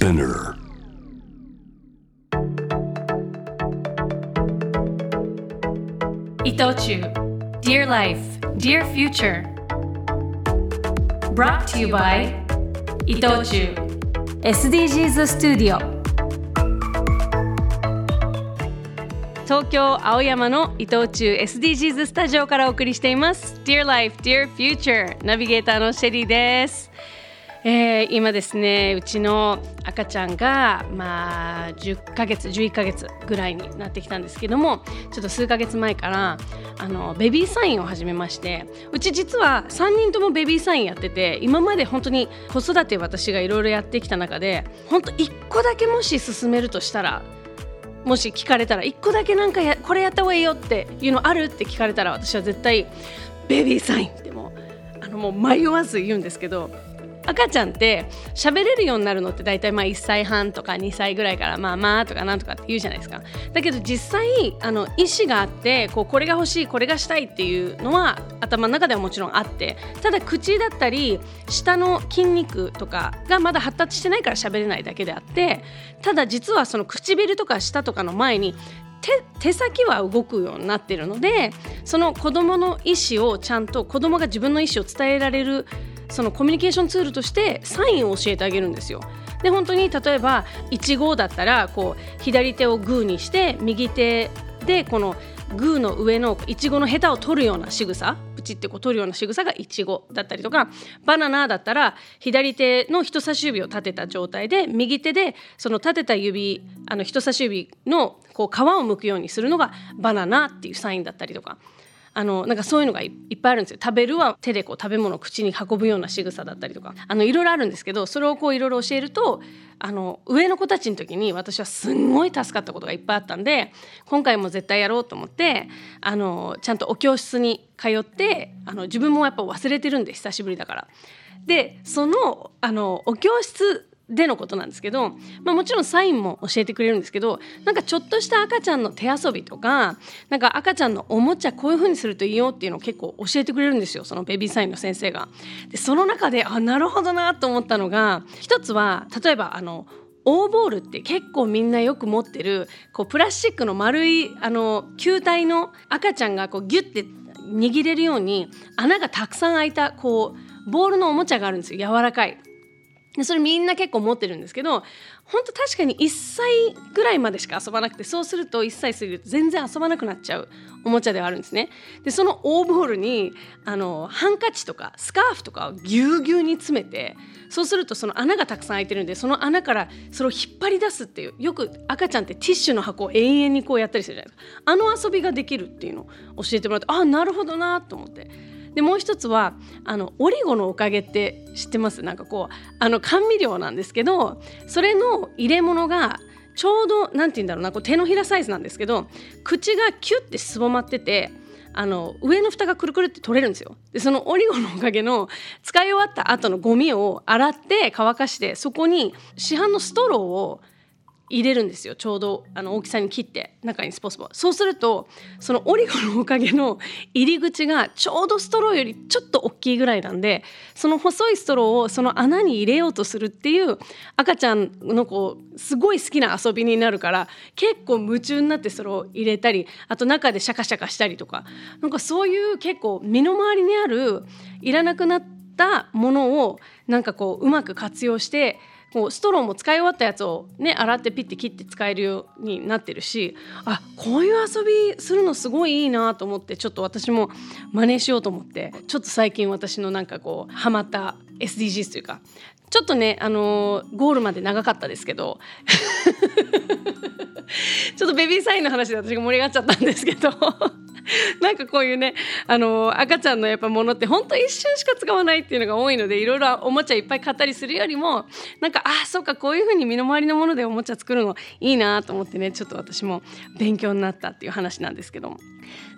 Spinner. 伊藤忠 Dear Life, Dear Future Brought to you by 伊藤忠 SDGs スタジオ東京青山の伊藤忠 SDGs スタジオからお送りしています Dear Life, Dear Future ナビゲーターのシェリーですえー、今ですねうちの赤ちゃんがまあ10ヶ月11ヶ月ぐらいになってきたんですけどもちょっと数ヶ月前からあのベビーサインを始めましてうち実は3人ともベビーサインやってて今まで本当に子育て私がいろいろやってきた中で本当1個だけもし進めるとしたらもし聞かれたら1個だけなんかやこれやった方がいいよっていうのあるって聞かれたら私は絶対ベビーサインってもうあのもう迷わず言うんですけど赤ちゃんって喋れるようになるのって大体まあ1歳半とか2歳ぐらいからまあまあとかなんとかって言うじゃないですか。だけど実際あの意思があってこうこれが欲しいこれがしたいっていうのは頭の中ではもちろんあってただ口だったり下の筋肉とかがまだ発達してないから喋れないだけであってただ実はその唇とか舌とかの前に手手先は動くようになってるのでその子どもの意思をちゃんと子どもが自分の意思を伝えられるそのコミュニケーションツールとしてサインを教えてあげるんですよ。で本当に例えば1号だったらこう左手をグーにして右手でこのグーの上のいちごのヘタを取るような仕草プチってこう取るような仕草がいちごだったりとかバナナだったら左手の人差し指を立てた状態で右手でその立てた指あの人差し指のこう皮を剥くようにするのがバナナっていうサインだったりとかあのなんかそういうのがいっぱいあるんですよ食べるは手でこう食べ物を口に運ぶような仕草だったりとかあのいろいろあるんですけどそれをこういろいろ教えるとあの上の子たちの時に私はすんごい助かったことがいっぱいあったんで今回も絶対やろうと思ってあのちゃんとお教室に通ってあの自分もやっぱ忘れてるんで久しぶりだから。でそのあのお教室でのことなんですけど、まあ、もちろんサインも教えてくれるんですけどなんかちょっとした赤ちゃんの手遊びとかなんか赤ちゃんのおもちゃこういう風にするといいよっていうのを結構教えてくれるんですよそのベビーサインの先生が。でその中であなるほどなと思ったのが一つは例えばあのオーボールって結構みんなよく持ってるこうプラスチックの丸いあの球体の赤ちゃんがこうギュッて握れるように穴がたくさん開いたこうボールのおもちゃがあるんですよ柔らかい。でそれみんな結構持ってるんですけど本当確かに1歳ぐらいまでしか遊ばなくてそうすると1歳過ぎると全然遊ばなくなっちゃうおもちゃではあるんですね。でそのオーボールにあのハンカチとかスカーフとかをぎゅうぎゅうに詰めてそうするとその穴がたくさん開いてるんでその穴からそれを引っ張り出すっていうよく赤ちゃんってティッシュの箱を永遠にこうやったりするじゃないですかあの遊びができるっていうのを教えてもらってあなるほどなと思って。でもう一つはあのオリゴのおかげって知ってます？なんかこうあの甘味料なんですけどそれの入れ物がちょうど何て言うんだろうなこう手のひらサイズなんですけど口がキュッてすぼまっててあの上の蓋がくるくるって取れるんですよ。でそのオリゴのおかげの使い終わった後のゴミを洗って乾かしてそこに市販のストローを入れるんですよ。ちょうどあの大きさに切って中にスポスポそうするとそのオリゴのおかげの入り口がちょうどストローよりちょっと大きいぐらいなんでその細いストローをその穴に入れようとするっていう赤ちゃんのこうすごい好きな遊びになるから結構夢中になってそれを入れたりあと中でシャカシャカしたりとかなんかそういう結構身の回りにあるいらなくなったものをなんかこううまく活用してこうストローも使い終わったやつをね洗ってピッて切って使えるようになってるしあこういう遊びするのすごいいいなと思ってちょっと私も真似しようと思ってちょっと最近私のなんかこうハマった SDGs というかちょっとねあのー、ゴールまで長かったですけど ちょっとベビーサインの話で私が盛り上がっちゃったんですけど。なんかこういうねあの赤ちゃんのやっぱものってほんと一瞬しか使わないっていうのが多いのでいろいろおもちゃいっぱい買ったりするよりもなんかあそっかこういう風に身の回りのものでおもちゃ作るのいいなと思ってねちょっと私も勉強になったっていう話なんですけども。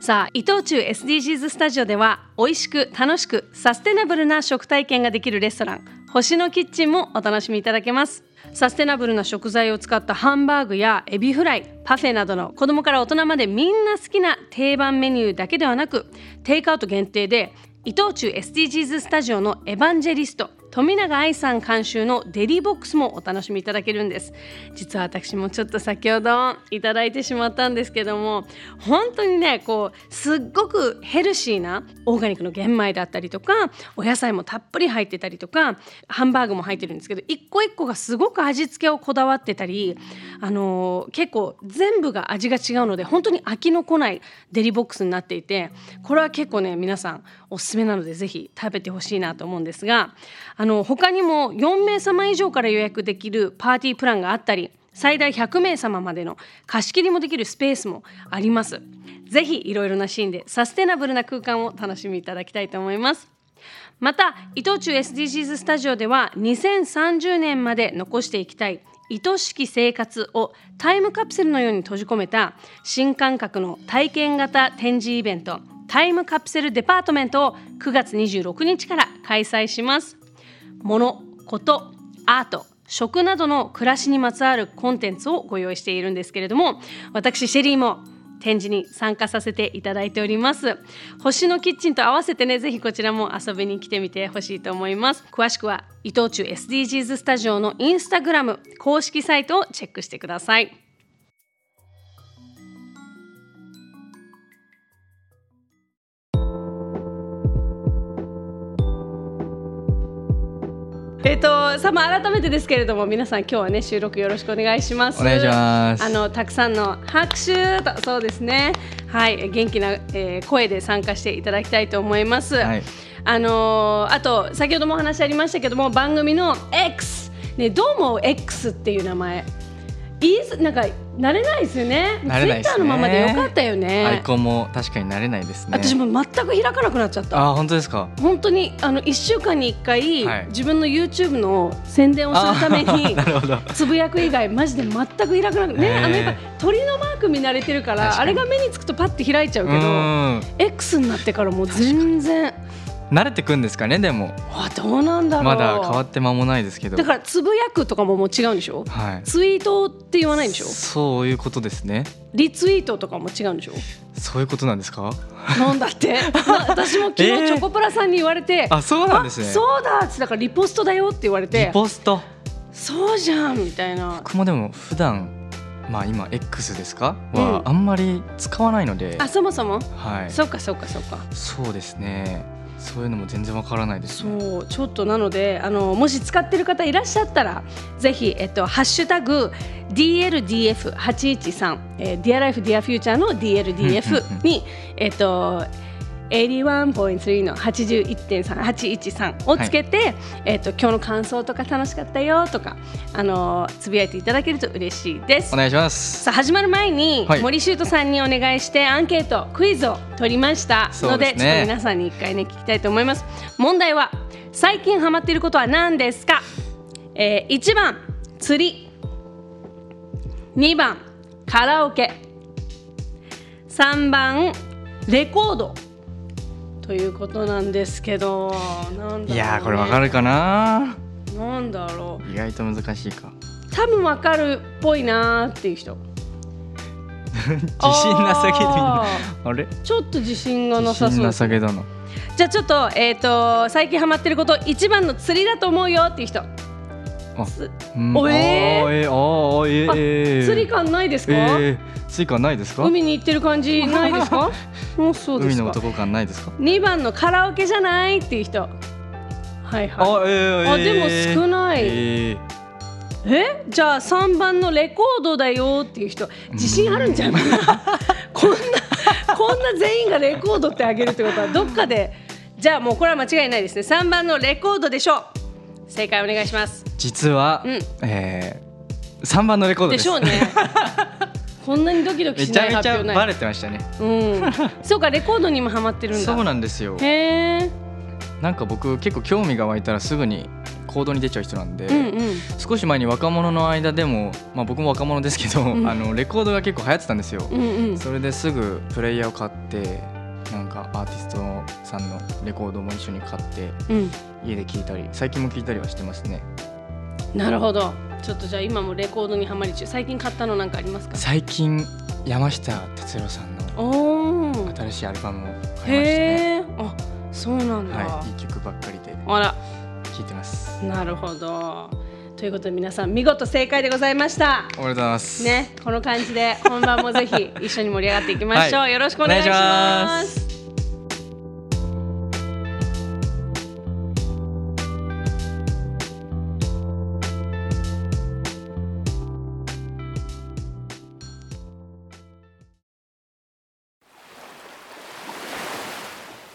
さあ伊藤忠 SDGs スタジオでは美味しく楽しくサステナブルな食体験ができるレストラン星のキッチンもお楽しみいただけます。サステナブルな食材を使ったハンバーグやエビフライパフェなどの子供から大人までみんな好きな定番メニューだけではなくテイクアウト限定で伊藤忠 SDGs スタジオのエヴァンジェリスト。冨永愛さん監修のデリボックスもお楽しみいただけるんです。実は私もちょっと先ほどいただいてしまったんですけども本当にねこうすっごくヘルシーなオーガニックの玄米だったりとかお野菜もたっぷり入ってたりとかハンバーグも入ってるんですけど一個一個がすごく味付けをこだわってたりあのー、結構全部が味が違うので本当に飽きのこないデリボックスになっていてこれは結構ね皆さんおすすめなのでぜひ食べてほしいなと思うんですがあの他にも4名様以上から予約できるパーティープランがあったり最大100名様までの貸し切りもできるスペースもあります。ぜひいろいろなシーンでサステナブルな空間を楽しみいただきたいと思います。また伊藤忠 SDGs スタジオでは2030年まで残していきたい愛しき生活をタイムカプセルのように閉じ込めた新感覚の体験型展示イベントタイムカプセルデパートメントを9月26日から開催します。物、こと、アート、食などの暮らしにまつわるコンテンツをご用意しているんですけれども私シェリーも展示に参加させていただいております。星のキッチンと合わせてねぜひこちらも遊びに来てみてほしいと思います。詳しくは伊藤忠 SDGs スタジオのインスタグラム公式サイトをチェックしてください。えっ、と、さま改めてですけれども、皆さん今日はね収録よろしくお願いします。お願いします。あのたくさんの拍手とそうですね。はい、元気な、えー、声で参加していただきたいと思います。はい、あのー、あと先ほどもお話ありましたけども、番組の X ね、どうも X っていう名前。いいなんか慣れないですよね。慣れないですね。のままでよかったよね。アイコンも確かに慣れないですね。私も全く開かなくなっちゃった。あ本当ですか？本当にあの一週間に一回、はい、自分の YouTube の宣伝をするために つぶやく以外マジで全く開かなくねあのやっぱ鳥のマーク見慣れてるからあれが目につくとパッて開いちゃうけど X になってからもう全然。慣れてくんですかねでも。あどうなんだろう。まだ変わって間もないですけど。だからつぶやくとかももう違うんでしょ、はい、ツイートって言わないんでしょ？そういうことですね。リツイートとかも違うんでしょ？そういうことなんですか？なんだって。私も昨日 チョコプラさんに言われて、えー、あそうなんですね。そうだってだからリポストだよって言われてリポスト。そうじゃんみたいな。僕もでも普段まあ今 X ですか、はあんまり使わないので。あそもそも？はい。そうかそうかそうか。そうですねそういうのも全然わからないです、ね、そうちょっとなのであのもし使ってる方いらっしゃったらぜひ、えっと、ハッシュタグ DLDF813、えー、Dear Life Dear Future の DLDF にえっと81.3の81.3をつけて、はい、えーと、今日の感想とか楽しかったよとか、あのー、つぶやいていただけると嬉しいです。お願いします。さあ始まる前に、はい、森修斗さんにお願いしてアンケートクイズを取りましたので、ね、ちょっと皆さんに一回ね聞きたいと思います。問題は最近ハマっていることは何ですか、えー、1番釣り。2番カラオケ。3番レコードということなんですけどなんだ、ね、いやこれわかるかな？なんだろう。意外と難しいか。多分わかるっぽいなっていう人。自信なさげであれ？ちょっと自信がなさそう。なさげだな。じゃあちょっとえっ、ー、と最近ハマってること一番の釣りだと思うよっていう人。あ、うん、おえー、えー、あえー、釣り感ないですか、えースイカないですか？海に行ってる感じないですか？もうそうです海の男感ないですか？二番のカラオケじゃないっていう人。はいはい。あ,、えー、あでも少ない、えー。え？じゃあ三番のレコードだよっていう人。自信あるんじゃない？こんなこんな全員がレコードってあげるってことはどっかで。じゃあもうこれは間違いないですね。三番のレコードでしょう。正解お願いします。実は、うん、えー、3番のレコードでしょうね こんなにドキドキしない発表ない。バレてましたね。うん。そうかレコードにもハマってるんだ。そうなんですよ。へえなんか僕結構興味が湧いたらすぐに行動に出ちゃう人なんで、うんうん、少し前に若者の間でも、まあ、僕も若者ですけど、うん、あのレコードが結構流行ってたんですよ、うんうん、それですぐプレイヤーを買ってなんかアーティストさんのレコードも一緒に買って、うん、家で聴いたり最近も聴いたりはしてますね。なるほどちょっとじゃあ今もレコードにはまり中。最近買ったのなんかありますか？最近山下達郎さんの新しいアルバムを買いましたね。あそうなんだ、はい、いい曲ばっかりで。あら。聞いてます。なるほど。ということで皆さん見事正解でございました。おめでとうございます。ねこの感じで本番もぜひ一緒に盛り上がっていきましょう、はい、よろしくお願いします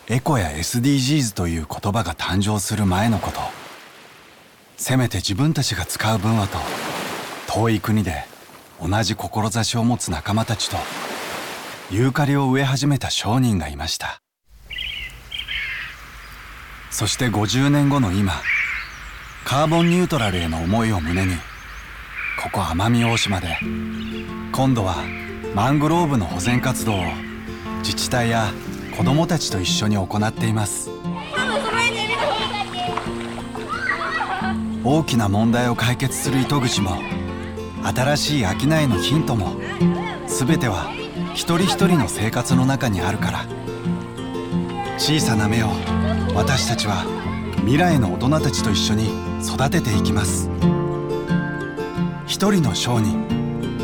エコや SDGs という言葉が誕生する前のこと。せめて自分たちが使う分はと遠い国で同じ志を持つ仲間たちとユーカリを植え始めた商人がいました。そして50年後の今カーボンニュートラルへの思いを胸にここ奄美大島で今度はマングローブの保全活動を自治体や子どもたちと一緒に行っています。大きな問題を解決する糸口も新しい商いのヒントも全ては一人一人の生活の中にあるから。小さな芽を私たちは未来の大人たちと一緒に育てていきます。一人の商人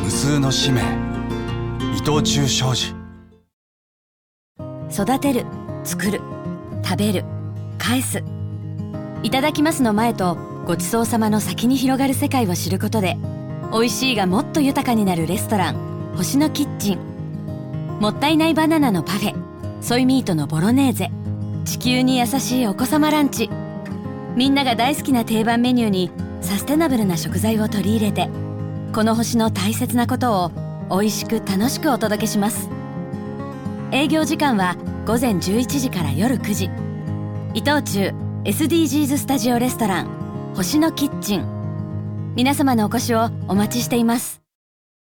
無数の使命伊藤忠商事。育てる作る食べる返す。いただきますの前とごちそうさまの先に広がる世界を知ることで美味しいがもっと豊かになるレストラン星のキッチン。もったいないバナナのパフェソイミートのボロネーゼ。地球に優しいお子様ランチ。みんなが大好きな定番メニューにサステナブルな食材を取り入れてこの星の大切なことを美味しく楽しくお届けします。営業時間は午前11時から夜9時。伊藤忠 SDGs スタジオレストラン星のキッチン。皆様のお越しをお待ちしています。